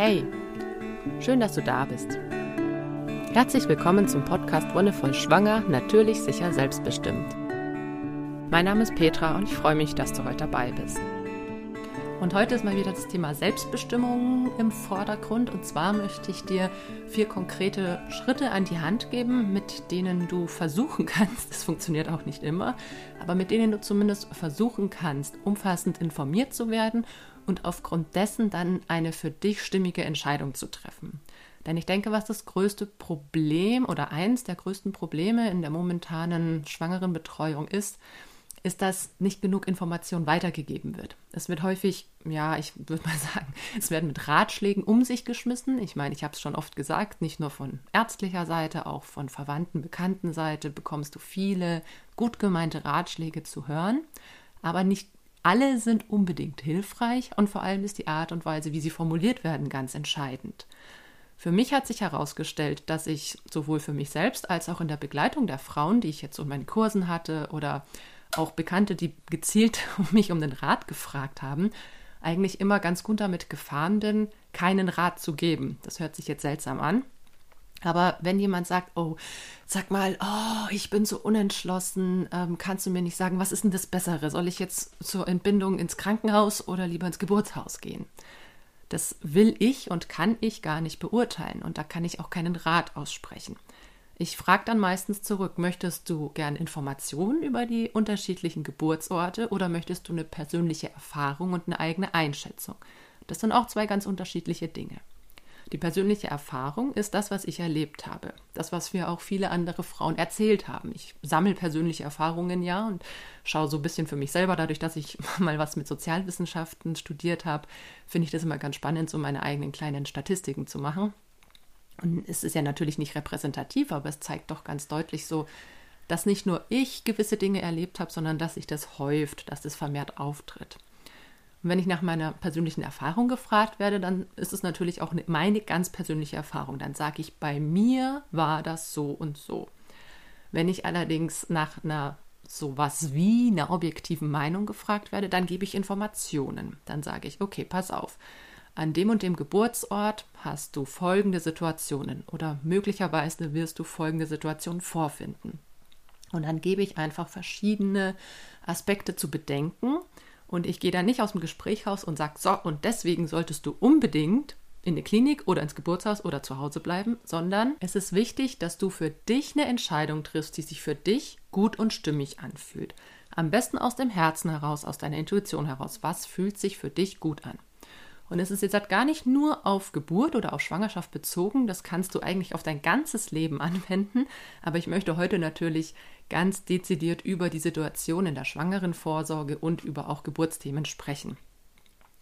Hey, schön, dass du da bist. Herzlich willkommen zum Podcast Wundervoll Schwanger, natürlich, sicher, selbstbestimmt. Mein Name ist Petra und ich freue mich, dass du heute dabei bist. Und heute ist mal wieder das Thema Selbstbestimmung im Vordergrund. Und zwar möchte ich dir vier konkrete Schritte an die Hand geben, mit denen du versuchen kannst, das funktioniert auch nicht immer, aber mit denen du zumindest versuchen kannst, umfassend informiert zu werden und aufgrund dessen dann eine für dich stimmige Entscheidung zu treffen. Denn ich denke, was das größte Problem oder eins der größten Probleme in der momentanen schwangeren Betreuung ist, ist, dass nicht genug Information weitergegeben wird. Es wird häufig, ja, ich würde mal sagen, es werden mit Ratschlägen um sich geschmissen. Ich meine, ich habe es schon oft gesagt, nicht nur von ärztlicher Seite, auch von Verwandten, Bekannten Seite bekommst du viele gut gemeinte Ratschläge zu hören, aber nicht alle sind unbedingt hilfreich und vor allem ist die Art und Weise, wie sie formuliert werden, ganz entscheidend. Für mich hat sich herausgestellt, dass ich sowohl für mich selbst als auch in der Begleitung der Frauen, die ich jetzt in meinen Kursen hatte oder auch Bekannte, die gezielt mich um den Rat gefragt haben, eigentlich immer ganz gut damit gefahren bin, keinen Rat zu geben. Das hört sich jetzt seltsam an. Aber wenn jemand sagt, oh, sag mal, oh, ich bin so unentschlossen, ähm, kannst du mir nicht sagen, was ist denn das Bessere? Soll ich jetzt zur Entbindung ins Krankenhaus oder lieber ins Geburtshaus gehen? Das will ich und kann ich gar nicht beurteilen und da kann ich auch keinen Rat aussprechen. Ich frage dann meistens zurück, möchtest du gern Informationen über die unterschiedlichen Geburtsorte oder möchtest du eine persönliche Erfahrung und eine eigene Einschätzung? Das sind auch zwei ganz unterschiedliche Dinge. Die persönliche Erfahrung ist das, was ich erlebt habe. Das, was mir auch viele andere Frauen erzählt haben. Ich sammle persönliche Erfahrungen ja und schaue so ein bisschen für mich selber. Dadurch, dass ich mal was mit Sozialwissenschaften studiert habe, finde ich das immer ganz spannend, so meine eigenen kleinen Statistiken zu machen. Und es ist ja natürlich nicht repräsentativ, aber es zeigt doch ganz deutlich so, dass nicht nur ich gewisse Dinge erlebt habe, sondern dass sich das häuft, dass das vermehrt auftritt. Und wenn ich nach meiner persönlichen Erfahrung gefragt werde, dann ist es natürlich auch meine ganz persönliche Erfahrung. Dann sage ich, bei mir war das so und so. Wenn ich allerdings nach einer sowas wie einer objektiven Meinung gefragt werde, dann gebe ich Informationen. Dann sage ich, okay, pass auf an dem und dem Geburtsort hast du folgende Situationen oder möglicherweise wirst du folgende Situationen vorfinden. Und dann gebe ich einfach verschiedene Aspekte zu bedenken und ich gehe dann nicht aus dem Gespräch raus und sage, so, und deswegen solltest du unbedingt in die Klinik oder ins Geburtshaus oder zu Hause bleiben, sondern es ist wichtig, dass du für dich eine Entscheidung triffst, die sich für dich gut und stimmig anfühlt. Am besten aus dem Herzen heraus, aus deiner Intuition heraus. Was fühlt sich für dich gut an? Und es ist jetzt halt gar nicht nur auf Geburt oder auf Schwangerschaft bezogen, das kannst du eigentlich auf dein ganzes Leben anwenden. Aber ich möchte heute natürlich ganz dezidiert über die Situation in der schwangeren Vorsorge und über auch Geburtsthemen sprechen.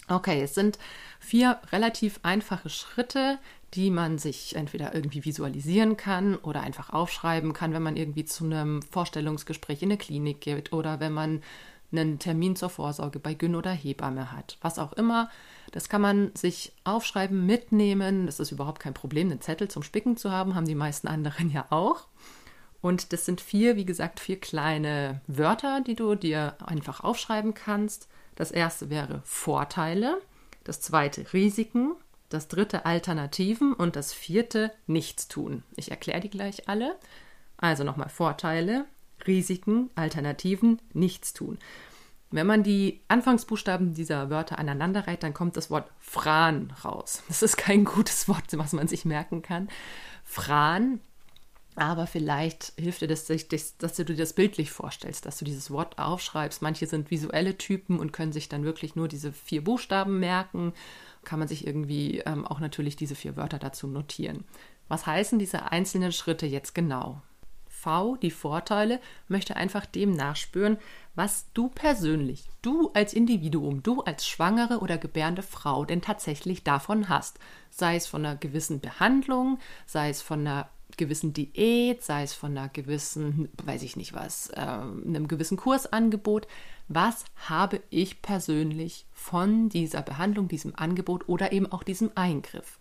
Okay, es sind vier relativ einfache Schritte, die man sich entweder irgendwie visualisieren kann oder einfach aufschreiben kann, wenn man irgendwie zu einem Vorstellungsgespräch in eine Klinik geht oder wenn man einen Termin zur Vorsorge bei Gyn oder Hebamme hat. Was auch immer, das kann man sich aufschreiben, mitnehmen. Das ist überhaupt kein Problem, einen Zettel zum Spicken zu haben, haben die meisten anderen ja auch. Und das sind vier, wie gesagt, vier kleine Wörter, die du dir einfach aufschreiben kannst. Das erste wäre Vorteile, das zweite Risiken, das dritte Alternativen und das vierte Nichtstun. Ich erkläre die gleich alle. Also nochmal Vorteile, Risiken, Alternativen, Nichtstun. Wenn man die Anfangsbuchstaben dieser Wörter aneinander reiht, dann kommt das Wort Fran raus. Das ist kein gutes Wort, was man sich merken kann. Fran, aber vielleicht hilft dir das, dass du dir das bildlich vorstellst, dass du dieses Wort aufschreibst. Manche sind visuelle Typen und können sich dann wirklich nur diese vier Buchstaben merken. Kann man sich irgendwie ähm, auch natürlich diese vier Wörter dazu notieren. Was heißen diese einzelnen Schritte jetzt genau? V, die Vorteile, möchte einfach dem nachspüren, was du persönlich, du als Individuum, du als schwangere oder gebärende Frau denn tatsächlich davon hast. Sei es von einer gewissen Behandlung, sei es von einer gewissen Diät, sei es von einer gewissen, weiß ich nicht was, äh, einem gewissen Kursangebot. Was habe ich persönlich von dieser Behandlung, diesem Angebot oder eben auch diesem Eingriff?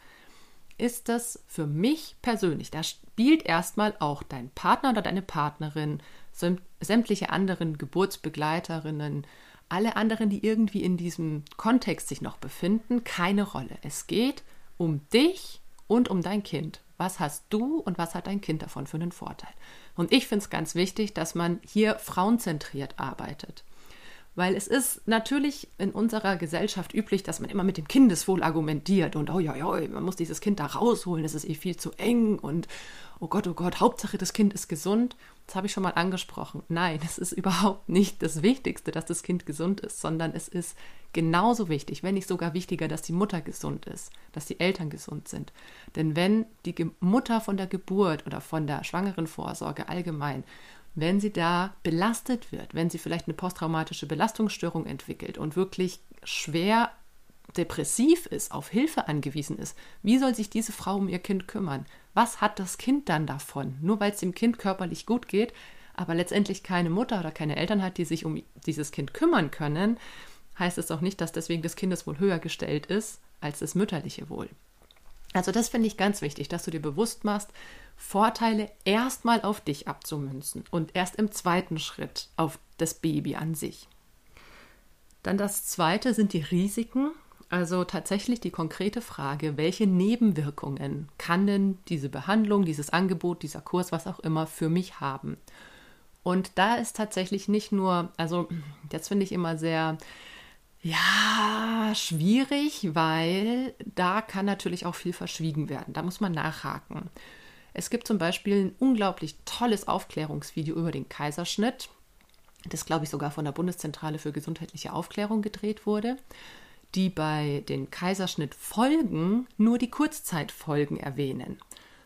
ist das für mich persönlich, da spielt erstmal auch dein Partner oder deine Partnerin, sämtliche anderen Geburtsbegleiterinnen, alle anderen, die irgendwie in diesem Kontext sich noch befinden, keine Rolle. Es geht um dich und um dein Kind. Was hast du und was hat dein Kind davon für einen Vorteil? Und ich finde es ganz wichtig, dass man hier frauenzentriert arbeitet. Weil es ist natürlich in unserer Gesellschaft üblich, dass man immer mit dem Kindeswohl argumentiert und oh ja, ja, man muss dieses Kind da rausholen, es ist eh viel zu eng und oh Gott, oh Gott, Hauptsache das Kind ist gesund. Das habe ich schon mal angesprochen. Nein, es ist überhaupt nicht das Wichtigste, dass das Kind gesund ist, sondern es ist genauso wichtig, wenn nicht sogar wichtiger, dass die Mutter gesund ist, dass die Eltern gesund sind. Denn wenn die Mutter von der Geburt oder von der schwangeren Vorsorge allgemein wenn sie da belastet wird, wenn sie vielleicht eine posttraumatische Belastungsstörung entwickelt und wirklich schwer depressiv ist, auf Hilfe angewiesen ist, wie soll sich diese Frau um ihr Kind kümmern? Was hat das Kind dann davon? Nur weil es dem Kind körperlich gut geht, aber letztendlich keine Mutter oder keine Eltern hat, die sich um dieses Kind kümmern können, heißt es auch nicht, dass deswegen das Kindeswohl höher gestellt ist als das mütterliche Wohl. Also das finde ich ganz wichtig, dass du dir bewusst machst, Vorteile erstmal auf dich abzumünzen und erst im zweiten Schritt auf das Baby an sich. Dann das zweite sind die Risiken, also tatsächlich die konkrete Frage, welche Nebenwirkungen kann denn diese Behandlung, dieses Angebot, dieser Kurs, was auch immer für mich haben? Und da ist tatsächlich nicht nur, also jetzt finde ich immer sehr ja, schwierig, weil da kann natürlich auch viel verschwiegen werden. Da muss man nachhaken. Es gibt zum Beispiel ein unglaublich tolles Aufklärungsvideo über den Kaiserschnitt, das glaube ich sogar von der Bundeszentrale für gesundheitliche Aufklärung gedreht wurde, die bei den Kaiserschnittfolgen nur die Kurzzeitfolgen erwähnen.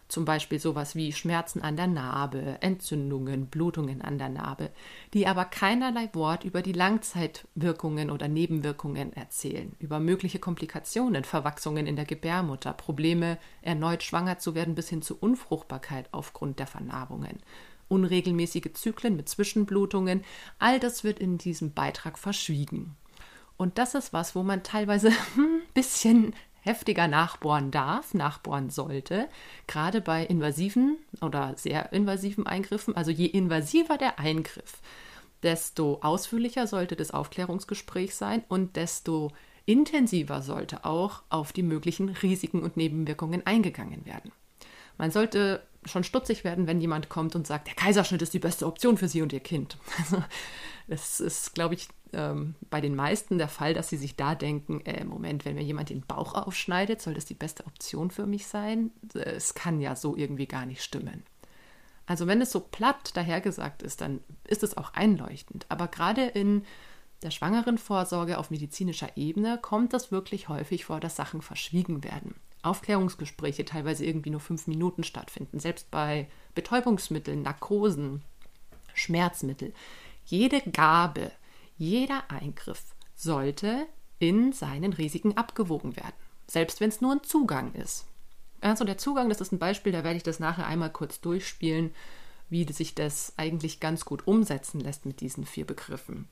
Zum Beispiel sowas wie Schmerzen an der Narbe, Entzündungen, Blutungen an der Narbe, die aber keinerlei Wort über die Langzeitwirkungen oder Nebenwirkungen erzählen, über mögliche Komplikationen, Verwachsungen in der Gebärmutter, Probleme, erneut schwanger zu werden bis hin zu Unfruchtbarkeit aufgrund der Vernarbungen unregelmäßige Zyklen mit Zwischenblutungen, all das wird in diesem Beitrag verschwiegen. Und das ist was, wo man teilweise ein hm, bisschen heftiger nachbohren darf, nachbohren sollte, gerade bei invasiven oder sehr invasiven Eingriffen. Also je invasiver der Eingriff, desto ausführlicher sollte das Aufklärungsgespräch sein und desto intensiver sollte auch auf die möglichen Risiken und Nebenwirkungen eingegangen werden. Man sollte schon stutzig werden, wenn jemand kommt und sagt, der Kaiserschnitt ist die beste Option für Sie und Ihr Kind. Also, das ist, glaube ich, ähm, bei den meisten der Fall, dass sie sich da denken, äh, Moment, wenn mir jemand den Bauch aufschneidet, soll das die beste Option für mich sein? Es kann ja so irgendwie gar nicht stimmen. Also wenn es so platt dahergesagt ist, dann ist es auch einleuchtend. Aber gerade in der schwangeren Vorsorge auf medizinischer Ebene kommt es wirklich häufig vor, dass Sachen verschwiegen werden. Aufklärungsgespräche teilweise irgendwie nur fünf Minuten stattfinden, selbst bei Betäubungsmitteln, Narkosen, Schmerzmittel. Jede Gabe jeder Eingriff sollte in seinen Risiken abgewogen werden, selbst wenn es nur ein Zugang ist. Also der Zugang, das ist ein Beispiel, da werde ich das nachher einmal kurz durchspielen, wie sich das eigentlich ganz gut umsetzen lässt mit diesen vier Begriffen.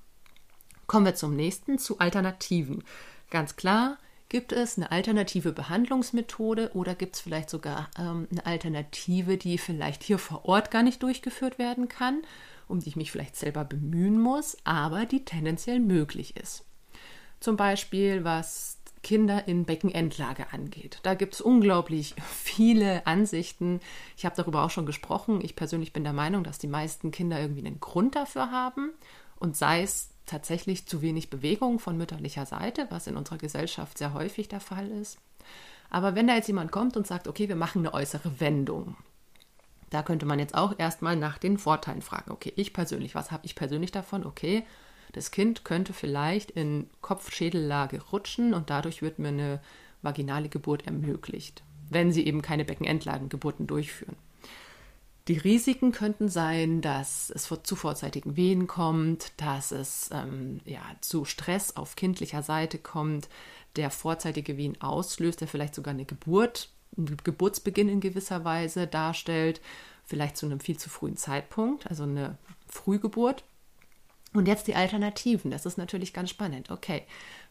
Kommen wir zum nächsten, zu Alternativen. Ganz klar, gibt es eine alternative Behandlungsmethode oder gibt es vielleicht sogar ähm, eine Alternative, die vielleicht hier vor Ort gar nicht durchgeführt werden kann um die ich mich vielleicht selber bemühen muss, aber die tendenziell möglich ist. Zum Beispiel was Kinder in Beckenendlage angeht. Da gibt es unglaublich viele Ansichten. Ich habe darüber auch schon gesprochen. Ich persönlich bin der Meinung, dass die meisten Kinder irgendwie einen Grund dafür haben und sei es tatsächlich zu wenig Bewegung von mütterlicher Seite, was in unserer Gesellschaft sehr häufig der Fall ist. Aber wenn da jetzt jemand kommt und sagt, okay, wir machen eine äußere Wendung, da könnte man jetzt auch erstmal nach den Vorteilen fragen. Okay, ich persönlich, was habe ich persönlich davon? Okay, das Kind könnte vielleicht in Kopf-Schädellage rutschen und dadurch wird mir eine vaginale Geburt ermöglicht, wenn sie eben keine Beckenendlagengeburten durchführen. Die Risiken könnten sein, dass es zu vorzeitigen Wehen kommt, dass es ähm, ja, zu Stress auf kindlicher Seite kommt, der vorzeitige Wehen auslöst, der vielleicht sogar eine Geburt Geburtsbeginn in gewisser Weise darstellt, vielleicht zu einem viel zu frühen Zeitpunkt, also eine Frühgeburt. Und jetzt die Alternativen, das ist natürlich ganz spannend. Okay,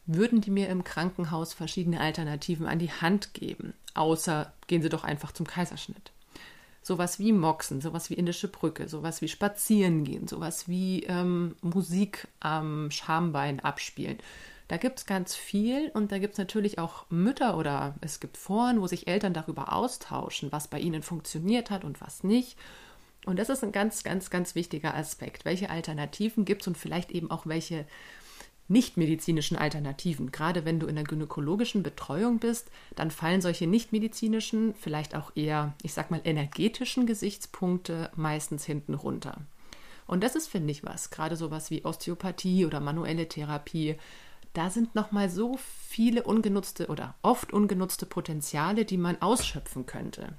würden die mir im Krankenhaus verschiedene Alternativen an die Hand geben, außer gehen sie doch einfach zum Kaiserschnitt? Sowas wie Moxen, sowas wie indische Brücke, sowas wie Spazieren gehen, sowas wie ähm, Musik am Schambein abspielen. Da gibt es ganz viel und da gibt es natürlich auch Mütter oder es gibt Foren, wo sich Eltern darüber austauschen, was bei ihnen funktioniert hat und was nicht. Und das ist ein ganz, ganz, ganz wichtiger Aspekt. Welche Alternativen gibt es und vielleicht eben auch welche nichtmedizinischen Alternativen. Gerade wenn du in der gynäkologischen Betreuung bist, dann fallen solche nichtmedizinischen, vielleicht auch eher, ich sag mal, energetischen Gesichtspunkte meistens hinten runter. Und das ist, finde ich, was. Gerade sowas wie Osteopathie oder manuelle Therapie. Da sind nochmal so viele ungenutzte oder oft ungenutzte Potenziale, die man ausschöpfen könnte.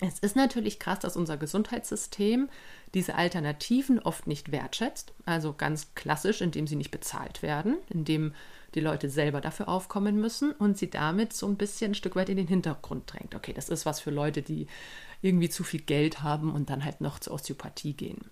Es ist natürlich krass, dass unser Gesundheitssystem diese Alternativen oft nicht wertschätzt, also ganz klassisch, indem sie nicht bezahlt werden, indem die Leute selber dafür aufkommen müssen und sie damit so ein bisschen ein Stück weit in den Hintergrund drängt. Okay, das ist was für Leute, die irgendwie zu viel Geld haben und dann halt noch zur Osteopathie gehen.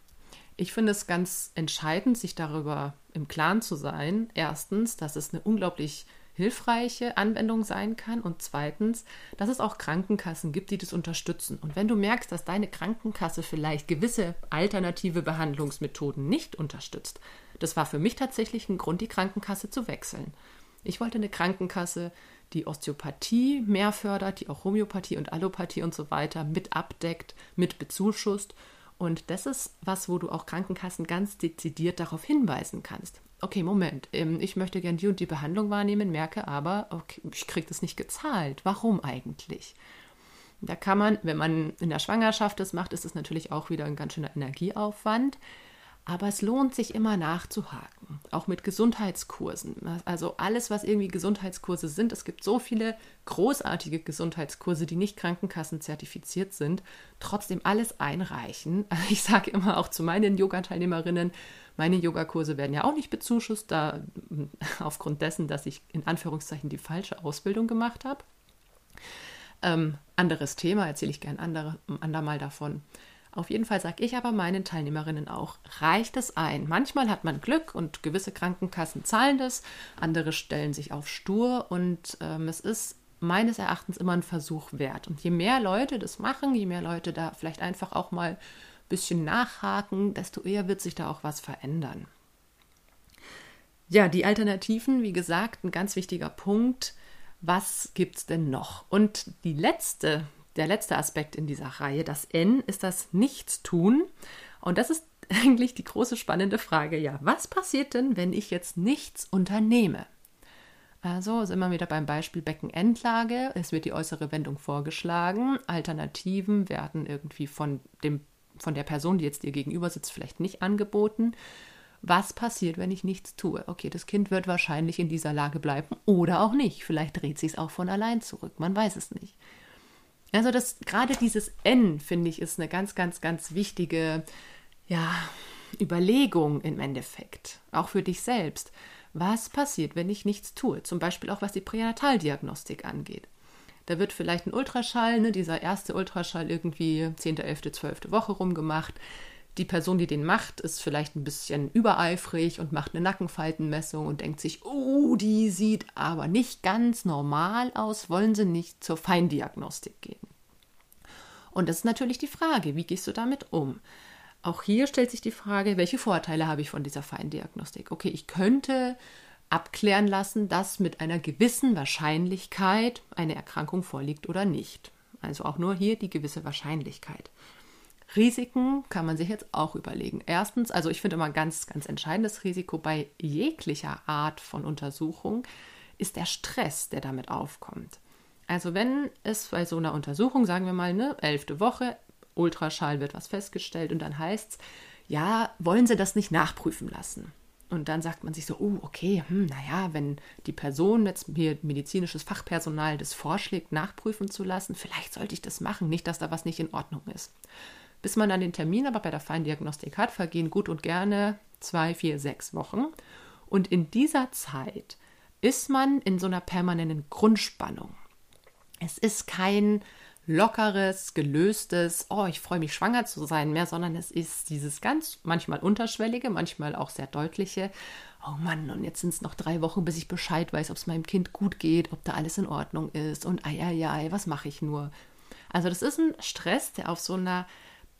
Ich finde es ganz entscheidend, sich darüber im Klaren zu sein. Erstens, dass es eine unglaublich hilfreiche Anwendung sein kann und zweitens, dass es auch Krankenkassen gibt, die das unterstützen. Und wenn du merkst, dass deine Krankenkasse vielleicht gewisse alternative Behandlungsmethoden nicht unterstützt, das war für mich tatsächlich ein Grund, die Krankenkasse zu wechseln. Ich wollte eine Krankenkasse, die Osteopathie mehr fördert, die auch Homöopathie und Allopathie und so weiter mit abdeckt, mit bezuschusst. Und das ist was, wo du auch Krankenkassen ganz dezidiert darauf hinweisen kannst okay, Moment, ähm, ich möchte gern die und die Behandlung wahrnehmen, merke aber, okay, ich kriege das nicht gezahlt. Warum eigentlich? Da kann man, wenn man in der Schwangerschaft das macht, ist es natürlich auch wieder ein ganz schöner Energieaufwand. Aber es lohnt sich immer nachzuhaken, auch mit Gesundheitskursen. Also alles, was irgendwie Gesundheitskurse sind. Es gibt so viele großartige Gesundheitskurse, die nicht Krankenkassen zertifiziert sind. Trotzdem alles einreichen. Ich sage immer auch zu meinen Yoga-Teilnehmerinnen, meine Yogakurse werden ja auch nicht bezuschusst, da aufgrund dessen, dass ich in Anführungszeichen die falsche Ausbildung gemacht habe. Ähm, anderes Thema, erzähle ich gern andere, andermal davon. Auf jeden Fall sage ich aber meinen Teilnehmerinnen auch, reicht es ein. Manchmal hat man Glück und gewisse Krankenkassen zahlen das, andere stellen sich auf stur und ähm, es ist meines Erachtens immer ein Versuch wert. Und je mehr Leute das machen, je mehr Leute da vielleicht einfach auch mal ein bisschen nachhaken, desto eher wird sich da auch was verändern. Ja, die Alternativen, wie gesagt, ein ganz wichtiger Punkt. Was gibt es denn noch? Und die letzte der letzte Aspekt in dieser Reihe, das N, ist das Nichtstun. Und das ist eigentlich die große spannende Frage. Ja, was passiert denn, wenn ich jetzt nichts unternehme? Also sind wir wieder beim Beispiel Beckenendlage. Es wird die äußere Wendung vorgeschlagen. Alternativen werden irgendwie von, dem, von der Person, die jetzt dir gegenüber sitzt, vielleicht nicht angeboten. Was passiert, wenn ich nichts tue? Okay, das Kind wird wahrscheinlich in dieser Lage bleiben oder auch nicht. Vielleicht dreht sich es auch von allein zurück. Man weiß es nicht. Also das gerade dieses N finde ich ist eine ganz ganz ganz wichtige ja Überlegung im Endeffekt auch für dich selbst. Was passiert, wenn ich nichts tue? Zum Beispiel auch was die Pränataldiagnostik angeht. Da wird vielleicht ein Ultraschall, ne, dieser erste Ultraschall irgendwie 10., 11., 12. Woche rumgemacht. Die Person, die den macht, ist vielleicht ein bisschen übereifrig und macht eine Nackenfaltenmessung und denkt sich, oh, die sieht aber nicht ganz normal aus, wollen sie nicht zur Feindiagnostik gehen? Und das ist natürlich die Frage, wie gehst du damit um? Auch hier stellt sich die Frage, welche Vorteile habe ich von dieser Feindiagnostik? Okay, ich könnte abklären lassen, dass mit einer gewissen Wahrscheinlichkeit eine Erkrankung vorliegt oder nicht. Also auch nur hier die gewisse Wahrscheinlichkeit. Risiken kann man sich jetzt auch überlegen. Erstens, also ich finde immer ein ganz, ganz entscheidendes Risiko bei jeglicher Art von Untersuchung ist der Stress, der damit aufkommt. Also wenn es bei so einer Untersuchung, sagen wir mal, eine elfte Woche, Ultraschall wird was festgestellt und dann heißt es, ja, wollen Sie das nicht nachprüfen lassen? Und dann sagt man sich so, oh, okay, hm, naja, wenn die Person jetzt mir medizinisches Fachpersonal das vorschlägt, nachprüfen zu lassen, vielleicht sollte ich das machen, nicht, dass da was nicht in Ordnung ist. Bis man dann den Termin aber bei der Feindiagnostik hat, vergehen gut und gerne zwei, vier, sechs Wochen. Und in dieser Zeit ist man in so einer permanenten Grundspannung. Es ist kein lockeres, gelöstes, oh, ich freue mich schwanger zu sein mehr, sondern es ist dieses ganz manchmal unterschwellige, manchmal auch sehr deutliche, oh Mann, und jetzt sind es noch drei Wochen, bis ich Bescheid weiß, ob es meinem Kind gut geht, ob da alles in Ordnung ist und ei, ei, ei, was mache ich nur? Also das ist ein Stress, der auf so einer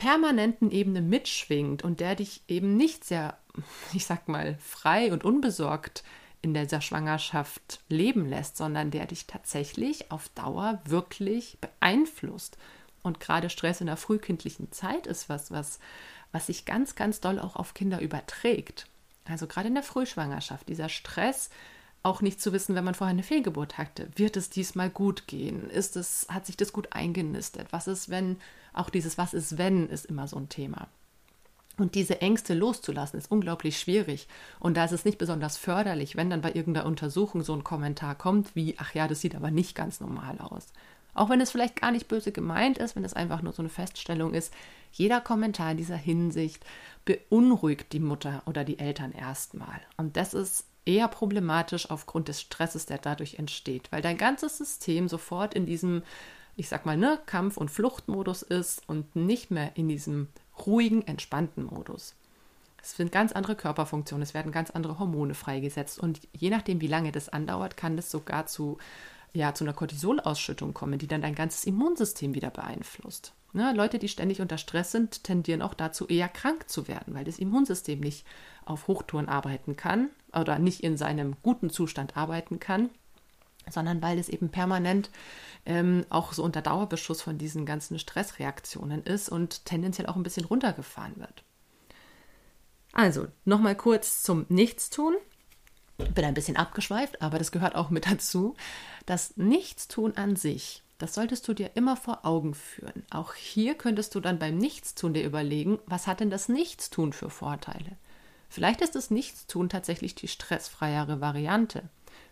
permanenten Ebene mitschwingt und der dich eben nicht sehr, ich sag mal, frei und unbesorgt in dieser Schwangerschaft leben lässt, sondern der dich tatsächlich auf Dauer wirklich beeinflusst. Und gerade Stress in der frühkindlichen Zeit ist was, was, was sich ganz, ganz doll auch auf Kinder überträgt. Also gerade in der Frühschwangerschaft, dieser Stress, auch nicht zu wissen, wenn man vorher eine Fehlgeburt hatte, wird es diesmal gut gehen? Ist es, hat sich das gut eingenistet? Was ist, wenn, auch dieses Was ist, wenn, ist immer so ein Thema. Und diese Ängste loszulassen, ist unglaublich schwierig. Und da ist es nicht besonders förderlich, wenn dann bei irgendeiner Untersuchung so ein Kommentar kommt wie, ach ja, das sieht aber nicht ganz normal aus. Auch wenn es vielleicht gar nicht böse gemeint ist, wenn es einfach nur so eine Feststellung ist, jeder Kommentar in dieser Hinsicht beunruhigt die Mutter oder die Eltern erstmal. Und das ist eher problematisch aufgrund des Stresses, der dadurch entsteht, weil dein ganzes System sofort in diesem, ich sag mal, ne, Kampf- und Fluchtmodus ist und nicht mehr in diesem ruhigen, entspannten Modus. Es sind ganz andere Körperfunktionen, es werden ganz andere Hormone freigesetzt und je nachdem, wie lange das andauert, kann das sogar zu, ja, zu einer Cortisolausschüttung kommen, die dann dein ganzes Immunsystem wieder beeinflusst. Ne, Leute, die ständig unter Stress sind, tendieren auch dazu, eher krank zu werden, weil das Immunsystem nicht auf Hochtouren arbeiten kann oder nicht in seinem guten Zustand arbeiten kann, sondern weil es eben permanent ähm, auch so unter Dauerbeschuss von diesen ganzen Stressreaktionen ist und tendenziell auch ein bisschen runtergefahren wird. Also, nochmal kurz zum Nichtstun. Ich bin ein bisschen abgeschweift, aber das gehört auch mit dazu. Das Nichtstun an sich das solltest du dir immer vor Augen führen. Auch hier könntest du dann beim Nichtstun dir überlegen, was hat denn das Nichtstun für Vorteile? Vielleicht ist das Nichtstun tatsächlich die stressfreiere Variante.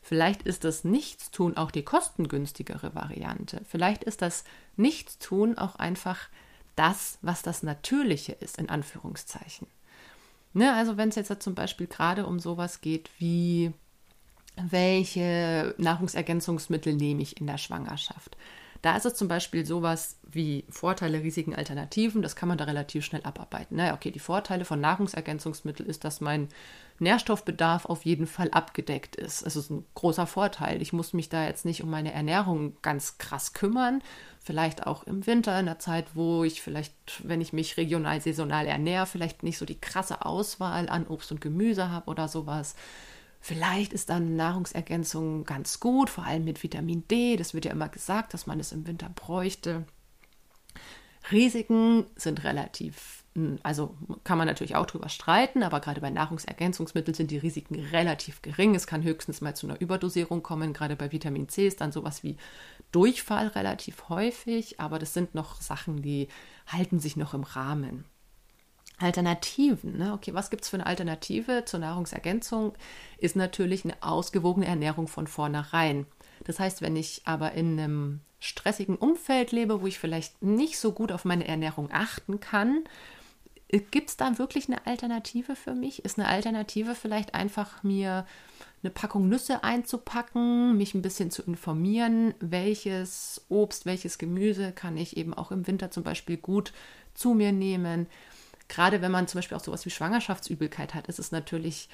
Vielleicht ist das Nichtstun auch die kostengünstigere Variante. Vielleicht ist das Nichtstun auch einfach das, was das Natürliche ist, in Anführungszeichen. Ne, also wenn es jetzt zum Beispiel gerade um sowas geht wie, welche Nahrungsergänzungsmittel nehme ich in der Schwangerschaft? Da ist es zum Beispiel sowas wie Vorteile, Risiken, Alternativen. Das kann man da relativ schnell abarbeiten. Naja, okay, die Vorteile von Nahrungsergänzungsmitteln ist, dass mein Nährstoffbedarf auf jeden Fall abgedeckt ist. Es ist ein großer Vorteil. Ich muss mich da jetzt nicht um meine Ernährung ganz krass kümmern. Vielleicht auch im Winter, in der Zeit, wo ich vielleicht, wenn ich mich regional, saisonal ernähre, vielleicht nicht so die krasse Auswahl an Obst und Gemüse habe oder sowas. Vielleicht ist dann Nahrungsergänzung ganz gut, vor allem mit Vitamin D. Das wird ja immer gesagt, dass man es im Winter bräuchte. Risiken sind relativ, also kann man natürlich auch drüber streiten, aber gerade bei Nahrungsergänzungsmitteln sind die Risiken relativ gering. Es kann höchstens mal zu einer Überdosierung kommen. Gerade bei Vitamin C ist dann sowas wie Durchfall relativ häufig, aber das sind noch Sachen, die halten sich noch im Rahmen. Alternativen. Ne? Okay, was gibt es für eine Alternative zur Nahrungsergänzung? Ist natürlich eine ausgewogene Ernährung von vornherein. Das heißt, wenn ich aber in einem stressigen Umfeld lebe, wo ich vielleicht nicht so gut auf meine Ernährung achten kann, gibt es da wirklich eine Alternative für mich? Ist eine Alternative vielleicht einfach mir eine Packung Nüsse einzupacken, mich ein bisschen zu informieren, welches Obst, welches Gemüse kann ich eben auch im Winter zum Beispiel gut zu mir nehmen gerade wenn man zum Beispiel auch sowas wie Schwangerschaftsübelkeit hat, ist es natürlich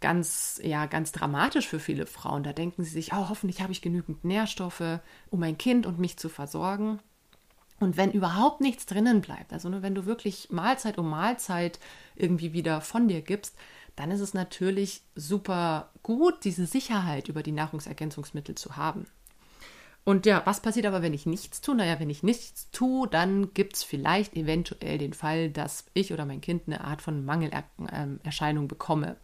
ganz, ja, ganz dramatisch für viele Frauen. Da denken sie sich, oh, hoffentlich habe ich genügend Nährstoffe, um mein Kind und mich zu versorgen. Und wenn überhaupt nichts drinnen bleibt, also nur wenn du wirklich Mahlzeit um Mahlzeit irgendwie wieder von dir gibst, dann ist es natürlich super gut, diese Sicherheit über die Nahrungsergänzungsmittel zu haben. Und ja, was passiert aber, wenn ich nichts tue? Naja, wenn ich nichts tue, dann gibt es vielleicht eventuell den Fall, dass ich oder mein Kind eine Art von Mangelerscheinung ähm, bekomme.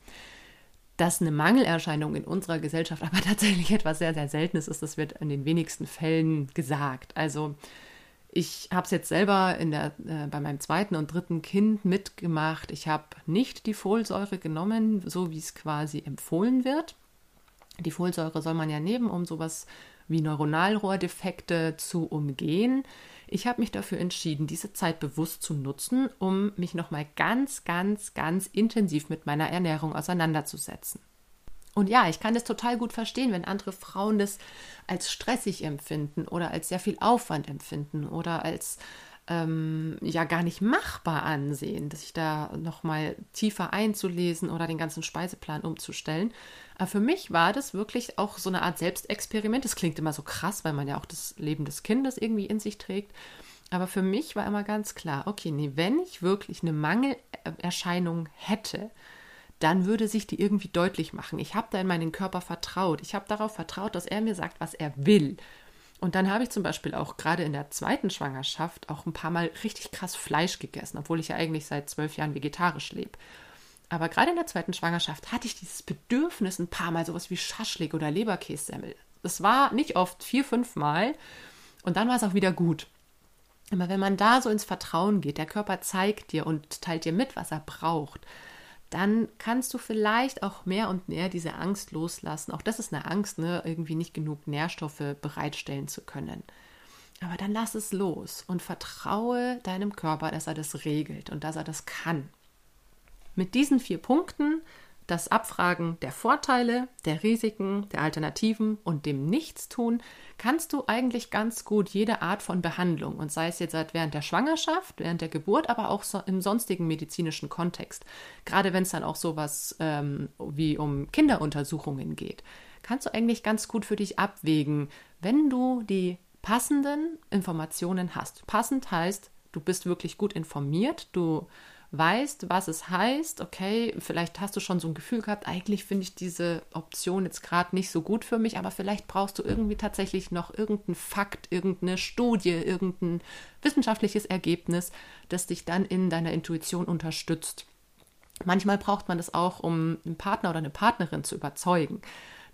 Dass eine Mangelerscheinung in unserer Gesellschaft aber tatsächlich etwas sehr, sehr Seltenes ist, das wird in den wenigsten Fällen gesagt. Also ich habe es jetzt selber in der, äh, bei meinem zweiten und dritten Kind mitgemacht. Ich habe nicht die Folsäure genommen, so wie es quasi empfohlen wird. Die Folsäure soll man ja nehmen, um sowas wie Neuronalrohrdefekte zu umgehen. Ich habe mich dafür entschieden, diese Zeit bewusst zu nutzen, um mich nochmal ganz, ganz, ganz intensiv mit meiner Ernährung auseinanderzusetzen. Und ja, ich kann das total gut verstehen, wenn andere Frauen das als stressig empfinden oder als sehr viel Aufwand empfinden oder als ähm, ja gar nicht machbar ansehen, sich da nochmal tiefer einzulesen oder den ganzen Speiseplan umzustellen. Aber für mich war das wirklich auch so eine Art Selbstexperiment. Das klingt immer so krass, weil man ja auch das Leben des Kindes irgendwie in sich trägt. Aber für mich war immer ganz klar, okay, nee, wenn ich wirklich eine Mangelerscheinung hätte, dann würde sich die irgendwie deutlich machen. Ich habe da in meinen Körper vertraut. Ich habe darauf vertraut, dass er mir sagt, was er will. Und dann habe ich zum Beispiel auch gerade in der zweiten Schwangerschaft auch ein paar Mal richtig krass Fleisch gegessen, obwohl ich ja eigentlich seit zwölf Jahren vegetarisch lebe. Aber gerade in der zweiten Schwangerschaft hatte ich dieses Bedürfnis, ein paar Mal sowas wie Schaschlik oder Leberkässemmel. Das war nicht oft, vier, fünf Mal. Und dann war es auch wieder gut. Aber wenn man da so ins Vertrauen geht, der Körper zeigt dir und teilt dir mit, was er braucht, dann kannst du vielleicht auch mehr und mehr diese Angst loslassen. Auch das ist eine Angst, ne? irgendwie nicht genug Nährstoffe bereitstellen zu können. Aber dann lass es los und vertraue deinem Körper, dass er das regelt und dass er das kann. Mit diesen vier Punkten das Abfragen der Vorteile, der Risiken, der Alternativen und dem Nichtstun kannst du eigentlich ganz gut jede Art von Behandlung und sei es jetzt während der Schwangerschaft, während der Geburt, aber auch so im sonstigen medizinischen Kontext, gerade wenn es dann auch sowas ähm, wie um Kinderuntersuchungen geht, kannst du eigentlich ganz gut für dich abwägen, wenn du die passenden Informationen hast. Passend heißt, du bist wirklich gut informiert, du weißt, was es heißt, okay, vielleicht hast du schon so ein Gefühl gehabt, eigentlich finde ich diese Option jetzt gerade nicht so gut für mich, aber vielleicht brauchst du irgendwie tatsächlich noch irgendeinen Fakt, irgendeine Studie, irgendein wissenschaftliches Ergebnis, das dich dann in deiner Intuition unterstützt. Manchmal braucht man das auch, um einen Partner oder eine Partnerin zu überzeugen.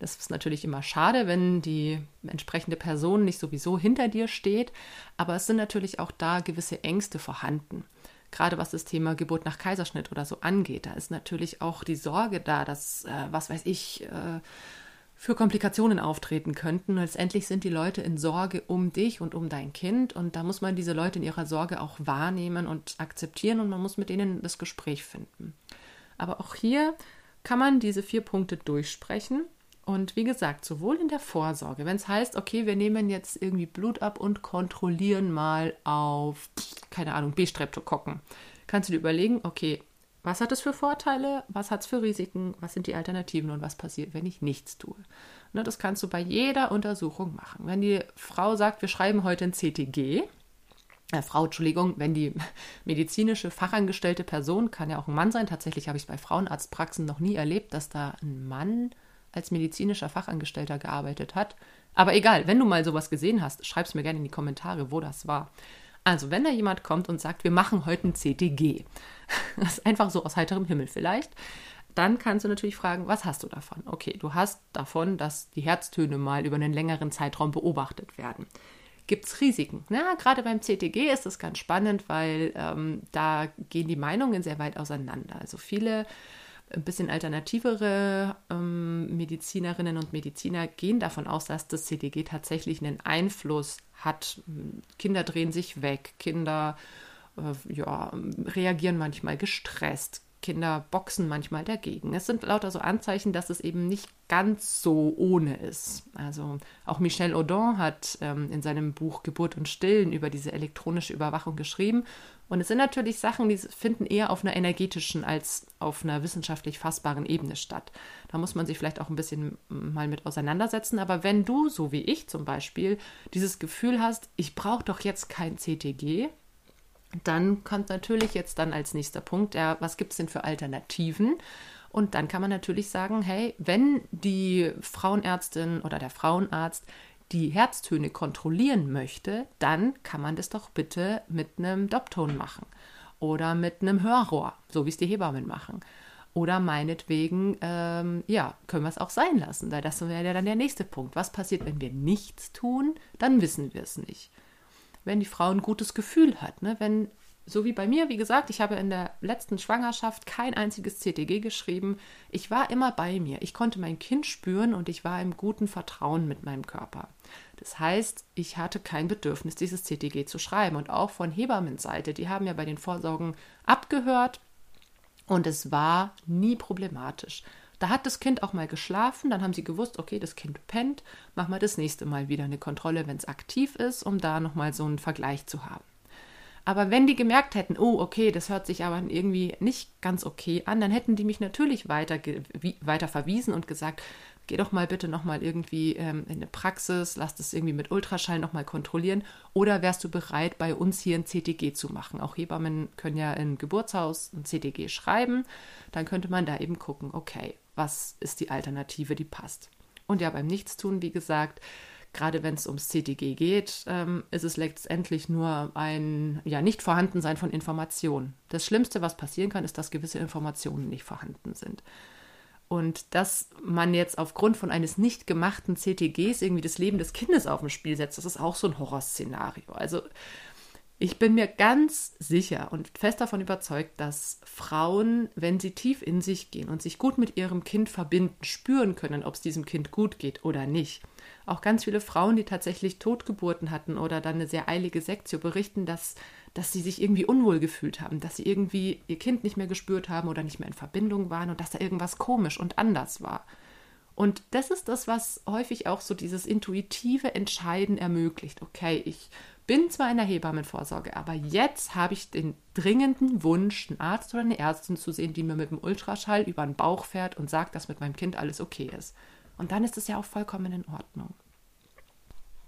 Das ist natürlich immer schade, wenn die entsprechende Person nicht sowieso hinter dir steht, aber es sind natürlich auch da gewisse Ängste vorhanden gerade was das Thema Geburt nach Kaiserschnitt oder so angeht, da ist natürlich auch die Sorge da, dass, äh, was weiß ich, äh, für Komplikationen auftreten könnten. letztendlich sind die Leute in Sorge um dich und um dein Kind und da muss man diese Leute in ihrer Sorge auch wahrnehmen und akzeptieren und man muss mit ihnen das Gespräch finden. Aber auch hier kann man diese vier Punkte durchsprechen und wie gesagt, sowohl in der Vorsorge, wenn es heißt, okay, wir nehmen jetzt irgendwie Blut ab und kontrollieren mal auf, keine Ahnung, B-Streptokokken, kannst du dir überlegen, okay, was hat es für Vorteile, was hat es für Risiken, was sind die Alternativen und was passiert, wenn ich nichts tue. Ne, das kannst du bei jeder Untersuchung machen. Wenn die Frau sagt, wir schreiben heute ein CTG, äh, Frau, Entschuldigung, wenn die medizinische fachangestellte Person, kann ja auch ein Mann sein, tatsächlich habe ich es bei Frauenarztpraxen noch nie erlebt, dass da ein Mann als medizinischer Fachangestellter gearbeitet hat. Aber egal, wenn du mal sowas gesehen hast, schreib es mir gerne in die Kommentare, wo das war. Also, wenn da jemand kommt und sagt, wir machen heute ein CTG, das ist einfach so aus heiterem Himmel vielleicht, dann kannst du natürlich fragen, was hast du davon? Okay, du hast davon, dass die Herztöne mal über einen längeren Zeitraum beobachtet werden. Gibt es Risiken? Na, gerade beim CTG ist das ganz spannend, weil ähm, da gehen die Meinungen sehr weit auseinander. Also viele ein bisschen alternativere ähm, Medizinerinnen und Mediziner gehen davon aus, dass das CTG tatsächlich einen Einfluss hat. Kinder drehen sich weg, Kinder äh, ja, reagieren manchmal gestresst, Kinder boxen manchmal dagegen. Es sind lauter so Anzeichen, dass es eben nicht ganz so ohne ist. Also auch Michel Audin hat ähm, in seinem Buch Geburt und Stillen über diese elektronische Überwachung geschrieben und es sind natürlich Sachen, die finden eher auf einer energetischen als auf einer wissenschaftlich fassbaren Ebene statt. Da muss man sich vielleicht auch ein bisschen mal mit auseinandersetzen. Aber wenn du, so wie ich zum Beispiel, dieses Gefühl hast, ich brauche doch jetzt kein CTG, dann kommt natürlich jetzt dann als nächster Punkt, ja, was gibt es denn für Alternativen? Und dann kann man natürlich sagen, hey, wenn die Frauenärztin oder der Frauenarzt die Herztöne kontrollieren möchte, dann kann man das doch bitte mit einem Dopton machen oder mit einem Hörrohr, so wie es die Hebammen machen. Oder meinetwegen, ähm, ja, können wir es auch sein lassen, das wäre ja dann der nächste Punkt. Was passiert, wenn wir nichts tun? Dann wissen wir es nicht. Wenn die Frau ein gutes Gefühl hat, ne? wenn so wie bei mir, wie gesagt, ich habe in der letzten Schwangerschaft kein einziges CTG geschrieben. Ich war immer bei mir. Ich konnte mein Kind spüren und ich war im guten Vertrauen mit meinem Körper. Das heißt, ich hatte kein Bedürfnis, dieses CTG zu schreiben. Und auch von Hebammenseite, die haben ja bei den Vorsorgen abgehört und es war nie problematisch. Da hat das Kind auch mal geschlafen, dann haben sie gewusst, okay, das Kind pennt, machen wir das nächste Mal wieder eine Kontrolle, wenn es aktiv ist, um da nochmal so einen Vergleich zu haben. Aber wenn die gemerkt hätten, oh, okay, das hört sich aber irgendwie nicht ganz okay an, dann hätten die mich natürlich weiter, weiter verwiesen und gesagt, geh doch mal bitte nochmal irgendwie ähm, in eine Praxis, lass das irgendwie mit Ultraschall nochmal kontrollieren. Oder wärst du bereit, bei uns hier ein CTG zu machen? Auch Hebammen können ja im Geburtshaus ein CTG schreiben. Dann könnte man da eben gucken, okay, was ist die Alternative, die passt. Und ja, beim Nichtstun, wie gesagt, gerade wenn es ums CTG geht, ähm, ist es letztendlich nur ein ja, Nicht-Vorhandensein von Informationen. Das Schlimmste, was passieren kann, ist, dass gewisse Informationen nicht vorhanden sind. Und dass man jetzt aufgrund von eines nicht gemachten CTGs irgendwie das Leben des Kindes auf dem Spiel setzt, das ist auch so ein Horrorszenario. Also ich bin mir ganz sicher und fest davon überzeugt, dass Frauen, wenn sie tief in sich gehen und sich gut mit ihrem Kind verbinden, spüren können, ob es diesem Kind gut geht oder nicht. Auch ganz viele Frauen, die tatsächlich Totgeburten hatten oder dann eine sehr eilige Sektio, berichten, dass dass sie sich irgendwie unwohl gefühlt haben, dass sie irgendwie ihr Kind nicht mehr gespürt haben oder nicht mehr in Verbindung waren und dass da irgendwas komisch und anders war. Und das ist das, was häufig auch so dieses intuitive Entscheiden ermöglicht. Okay, ich bin zwar in der Hebammenvorsorge, aber jetzt habe ich den dringenden Wunsch, einen Arzt oder eine Ärztin zu sehen, die mir mit dem Ultraschall über den Bauch fährt und sagt, dass mit meinem Kind alles okay ist. Und dann ist es ja auch vollkommen in Ordnung.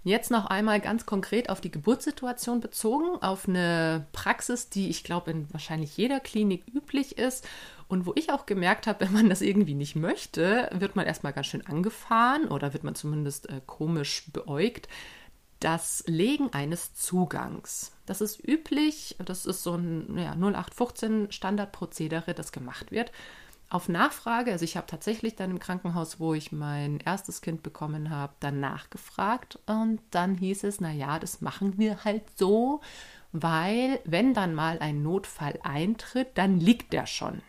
Jetzt noch einmal ganz konkret auf die Geburtssituation bezogen, auf eine Praxis, die ich glaube in wahrscheinlich jeder Klinik üblich ist und wo ich auch gemerkt habe, wenn man das irgendwie nicht möchte, wird man erstmal ganz schön angefahren oder wird man zumindest äh, komisch beäugt. Das Legen eines Zugangs. Das ist üblich, das ist so ein ja, 0815 Standardprozedere, das gemacht wird auf Nachfrage, also ich habe tatsächlich dann im Krankenhaus, wo ich mein erstes Kind bekommen habe, dann nachgefragt und dann hieß es, naja, das machen wir halt so, weil wenn dann mal ein Notfall eintritt, dann liegt der schon.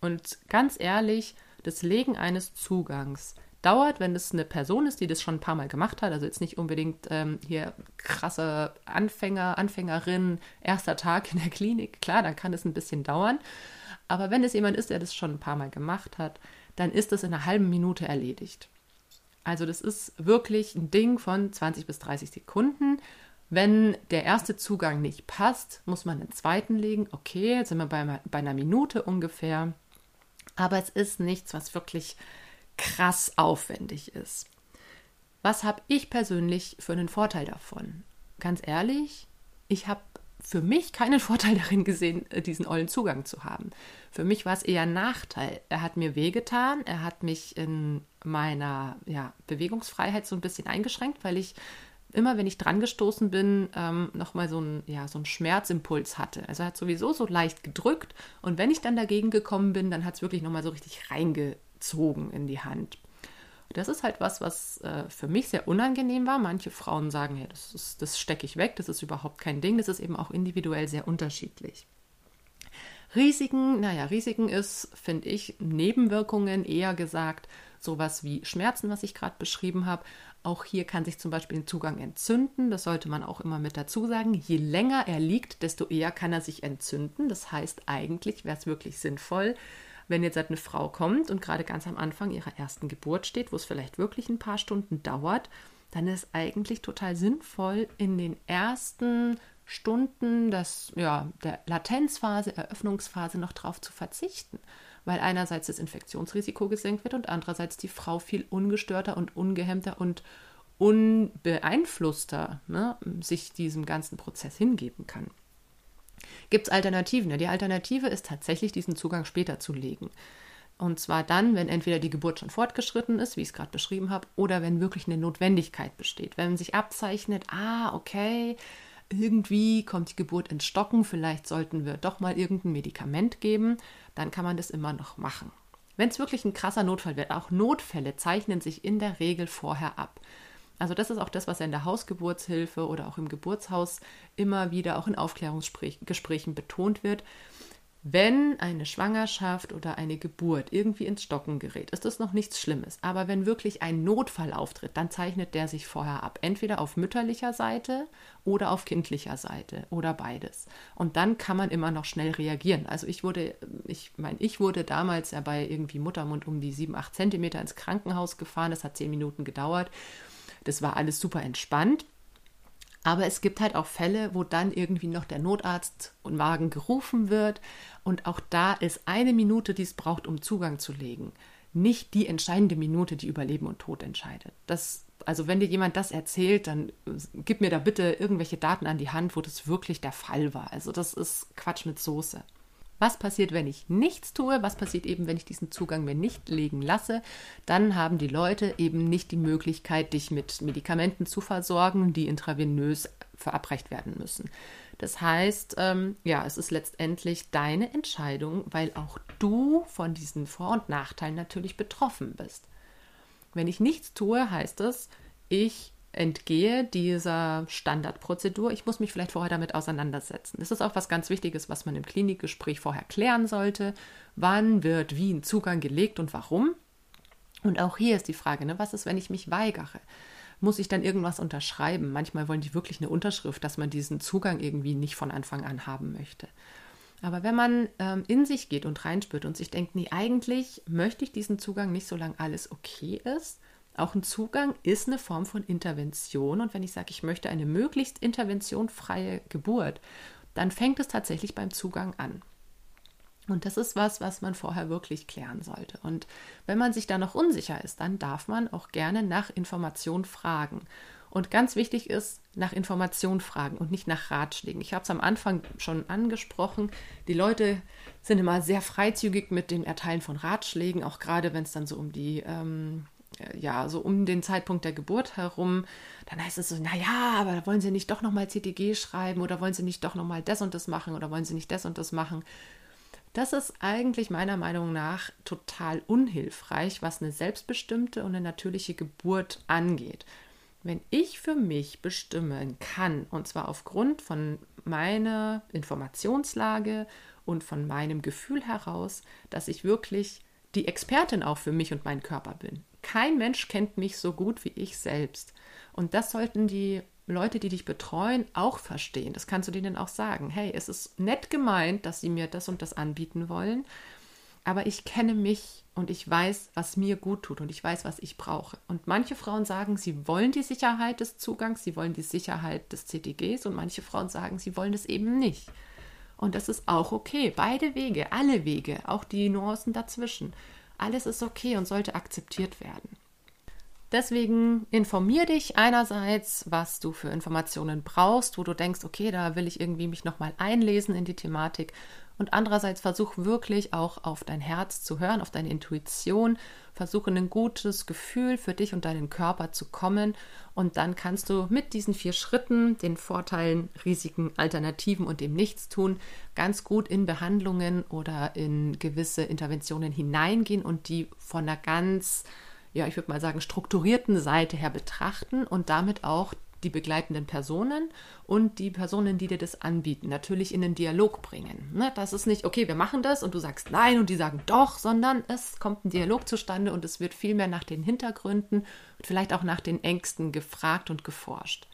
Und ganz ehrlich, das Legen eines Zugangs dauert, wenn es eine Person ist, die das schon ein paar Mal gemacht hat, also jetzt nicht unbedingt ähm, hier krasse Anfänger, Anfängerin, erster Tag in der Klinik, klar, dann kann es ein bisschen dauern. Aber wenn es jemand ist, der das schon ein paar Mal gemacht hat, dann ist das in einer halben Minute erledigt. Also das ist wirklich ein Ding von 20 bis 30 Sekunden. Wenn der erste Zugang nicht passt, muss man einen zweiten legen. Okay, jetzt sind wir bei, bei einer Minute ungefähr. Aber es ist nichts, was wirklich krass aufwendig ist. Was habe ich persönlich für einen Vorteil davon? Ganz ehrlich, ich habe für mich keinen Vorteil darin gesehen, äh, diesen ollen Zugang zu haben. Für mich war es eher ein Nachteil. Er hat mir wehgetan, er hat mich in meiner ja, Bewegungsfreiheit so ein bisschen eingeschränkt, weil ich immer, wenn ich dran gestoßen bin, ähm, nochmal so, ein, ja, so einen Schmerzimpuls hatte. Also er hat sowieso so leicht gedrückt und wenn ich dann dagegen gekommen bin, dann hat es wirklich nochmal so richtig reingezogen in die Hand. Das ist halt was, was äh, für mich sehr unangenehm war. Manche Frauen sagen, hey, das, das stecke ich weg, das ist überhaupt kein Ding. Das ist eben auch individuell sehr unterschiedlich. Risiken, naja, Risiken ist, finde ich, Nebenwirkungen eher gesagt, sowas wie Schmerzen, was ich gerade beschrieben habe. Auch hier kann sich zum Beispiel ein Zugang entzünden. Das sollte man auch immer mit dazu sagen. Je länger er liegt, desto eher kann er sich entzünden. Das heißt, eigentlich wäre es wirklich sinnvoll, wenn jetzt halt eine Frau kommt und gerade ganz am Anfang ihrer ersten Geburt steht, wo es vielleicht wirklich ein paar Stunden dauert, dann ist eigentlich total sinnvoll, in den ersten Stunden das, ja, der Latenzphase, Eröffnungsphase noch darauf zu verzichten, weil einerseits das Infektionsrisiko gesenkt wird und andererseits die Frau viel ungestörter und ungehemmter und unbeeinflusster ne, sich diesem ganzen Prozess hingeben kann. Gibt es Alternativen? Ja, die Alternative ist tatsächlich, diesen Zugang später zu legen. Und zwar dann, wenn entweder die Geburt schon fortgeschritten ist, wie ich es gerade beschrieben habe, oder wenn wirklich eine Notwendigkeit besteht. Wenn sich abzeichnet, ah, okay, irgendwie kommt die Geburt ins Stocken, vielleicht sollten wir doch mal irgendein Medikament geben, dann kann man das immer noch machen. Wenn es wirklich ein krasser Notfall wird, auch Notfälle zeichnen sich in der Regel vorher ab. Also das ist auch das, was in der Hausgeburtshilfe oder auch im Geburtshaus immer wieder auch in Aufklärungsgesprächen betont wird. Wenn eine Schwangerschaft oder eine Geburt irgendwie ins Stocken gerät, ist das noch nichts Schlimmes. Aber wenn wirklich ein Notfall auftritt, dann zeichnet der sich vorher ab. Entweder auf mütterlicher Seite oder auf kindlicher Seite oder beides. Und dann kann man immer noch schnell reagieren. Also ich wurde, ich meine, ich wurde damals ja bei irgendwie Muttermund um die 7, 8 Zentimeter ins Krankenhaus gefahren. Das hat zehn Minuten gedauert. Das war alles super entspannt. Aber es gibt halt auch Fälle, wo dann irgendwie noch der Notarzt und Wagen gerufen wird. Und auch da ist eine Minute, die es braucht, um Zugang zu legen, nicht die entscheidende Minute, die über Leben und Tod entscheidet. Das, also wenn dir jemand das erzählt, dann gib mir da bitte irgendwelche Daten an die Hand, wo das wirklich der Fall war. Also das ist Quatsch mit Soße. Was passiert, wenn ich nichts tue? Was passiert eben, wenn ich diesen Zugang mir nicht legen lasse? Dann haben die Leute eben nicht die Möglichkeit, dich mit Medikamenten zu versorgen, die intravenös verabreicht werden müssen. Das heißt, ähm, ja, es ist letztendlich deine Entscheidung, weil auch du von diesen Vor- und Nachteilen natürlich betroffen bist. Wenn ich nichts tue, heißt es, ich entgehe dieser Standardprozedur. Ich muss mich vielleicht vorher damit auseinandersetzen. Das ist auch was ganz Wichtiges, was man im Klinikgespräch vorher klären sollte. Wann wird wie ein Zugang gelegt und warum? Und auch hier ist die Frage, ne, was ist, wenn ich mich weigere? Muss ich dann irgendwas unterschreiben? Manchmal wollen die wirklich eine Unterschrift, dass man diesen Zugang irgendwie nicht von Anfang an haben möchte. Aber wenn man ähm, in sich geht und reinspürt und sich denkt, nee, eigentlich möchte ich diesen Zugang nicht, solange alles okay ist, auch ein Zugang ist eine Form von Intervention. Und wenn ich sage, ich möchte eine möglichst interventionfreie Geburt, dann fängt es tatsächlich beim Zugang an. Und das ist was, was man vorher wirklich klären sollte. Und wenn man sich da noch unsicher ist, dann darf man auch gerne nach Information fragen. Und ganz wichtig ist, nach Information fragen und nicht nach Ratschlägen. Ich habe es am Anfang schon angesprochen. Die Leute sind immer sehr freizügig mit dem Erteilen von Ratschlägen, auch gerade wenn es dann so um die ähm, ja, so um den Zeitpunkt der Geburt herum, dann heißt es so, naja, aber wollen Sie nicht doch nochmal CTG schreiben oder wollen Sie nicht doch nochmal das und das machen oder wollen Sie nicht das und das machen? Das ist eigentlich meiner Meinung nach total unhilfreich, was eine selbstbestimmte und eine natürliche Geburt angeht. Wenn ich für mich bestimmen kann, und zwar aufgrund von meiner Informationslage und von meinem Gefühl heraus, dass ich wirklich die Expertin auch für mich und meinen Körper bin. Kein Mensch kennt mich so gut wie ich selbst. Und das sollten die Leute, die dich betreuen, auch verstehen. Das kannst du denen auch sagen. Hey, es ist nett gemeint, dass sie mir das und das anbieten wollen, aber ich kenne mich und ich weiß, was mir gut tut und ich weiß, was ich brauche. Und manche Frauen sagen, sie wollen die Sicherheit des Zugangs, sie wollen die Sicherheit des CTGs und manche Frauen sagen, sie wollen es eben nicht. Und das ist auch okay. Beide Wege, alle Wege, auch die Nuancen dazwischen. Alles ist okay und sollte akzeptiert werden. Deswegen informier dich einerseits, was du für Informationen brauchst, wo du denkst, okay, da will ich irgendwie mich nochmal einlesen in die Thematik. Und andererseits versuch wirklich auch auf dein Herz zu hören, auf deine Intuition. Versuche ein gutes Gefühl für dich und deinen Körper zu kommen. Und dann kannst du mit diesen vier Schritten, den Vorteilen, Risiken, Alternativen und dem Nichtstun, ganz gut in Behandlungen oder in gewisse Interventionen hineingehen und die von einer ganz ja, ich würde mal sagen, strukturierten Seite her betrachten und damit auch die begleitenden Personen und die Personen, die dir das anbieten, natürlich in den Dialog bringen. Ne? Das ist nicht, okay, wir machen das und du sagst nein und die sagen doch, sondern es kommt ein Dialog zustande und es wird vielmehr nach den Hintergründen und vielleicht auch nach den Ängsten gefragt und geforscht.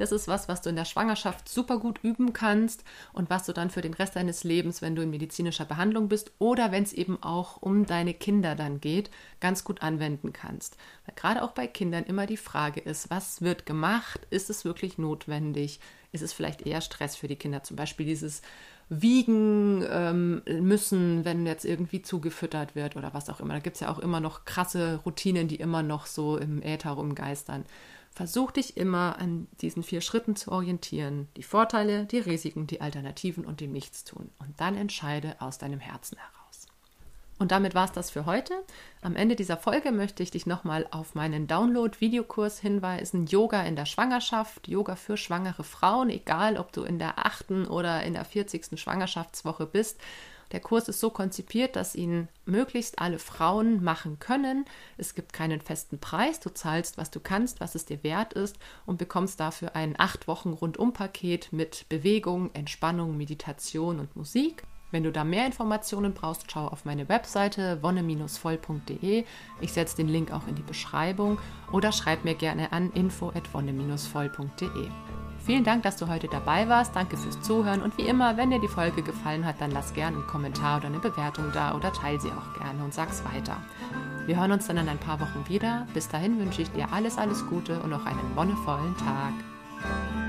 Das ist was, was du in der Schwangerschaft super gut üben kannst und was du dann für den Rest deines Lebens, wenn du in medizinischer Behandlung bist oder wenn es eben auch um deine Kinder dann geht, ganz gut anwenden kannst. Weil gerade auch bei Kindern immer die Frage ist, was wird gemacht? Ist es wirklich notwendig? Ist es vielleicht eher Stress für die Kinder? Zum Beispiel dieses wiegen ähm, müssen, wenn jetzt irgendwie zugefüttert wird oder was auch immer. Da gibt es ja auch immer noch krasse Routinen, die immer noch so im Äther rumgeistern. Versuch dich immer an diesen vier Schritten zu orientieren. Die Vorteile, die Risiken, die Alternativen und dem Nichtstun. Und dann entscheide aus deinem Herzen heraus. Und damit war es das für heute. Am Ende dieser Folge möchte ich dich nochmal auf meinen Download-Videokurs hinweisen. Yoga in der Schwangerschaft, Yoga für schwangere Frauen, egal ob du in der achten oder in der 40. Schwangerschaftswoche bist. Der Kurs ist so konzipiert, dass ihn möglichst alle Frauen machen können. Es gibt keinen festen Preis. Du zahlst, was du kannst, was es dir wert ist und bekommst dafür ein acht Wochen Rundumpaket mit Bewegung, Entspannung, Meditation und Musik. Wenn du da mehr Informationen brauchst, schau auf meine Webseite wonne-voll.de. Ich setze den Link auch in die Beschreibung oder schreib mir gerne an info@wonne-voll.de. Vielen Dank, dass du heute dabei warst. Danke fürs Zuhören. Und wie immer, wenn dir die Folge gefallen hat, dann lass gerne einen Kommentar oder eine Bewertung da oder teile sie auch gerne und sag's weiter. Wir hören uns dann in ein paar Wochen wieder. Bis dahin wünsche ich dir alles, alles Gute und noch einen wonnevollen Tag.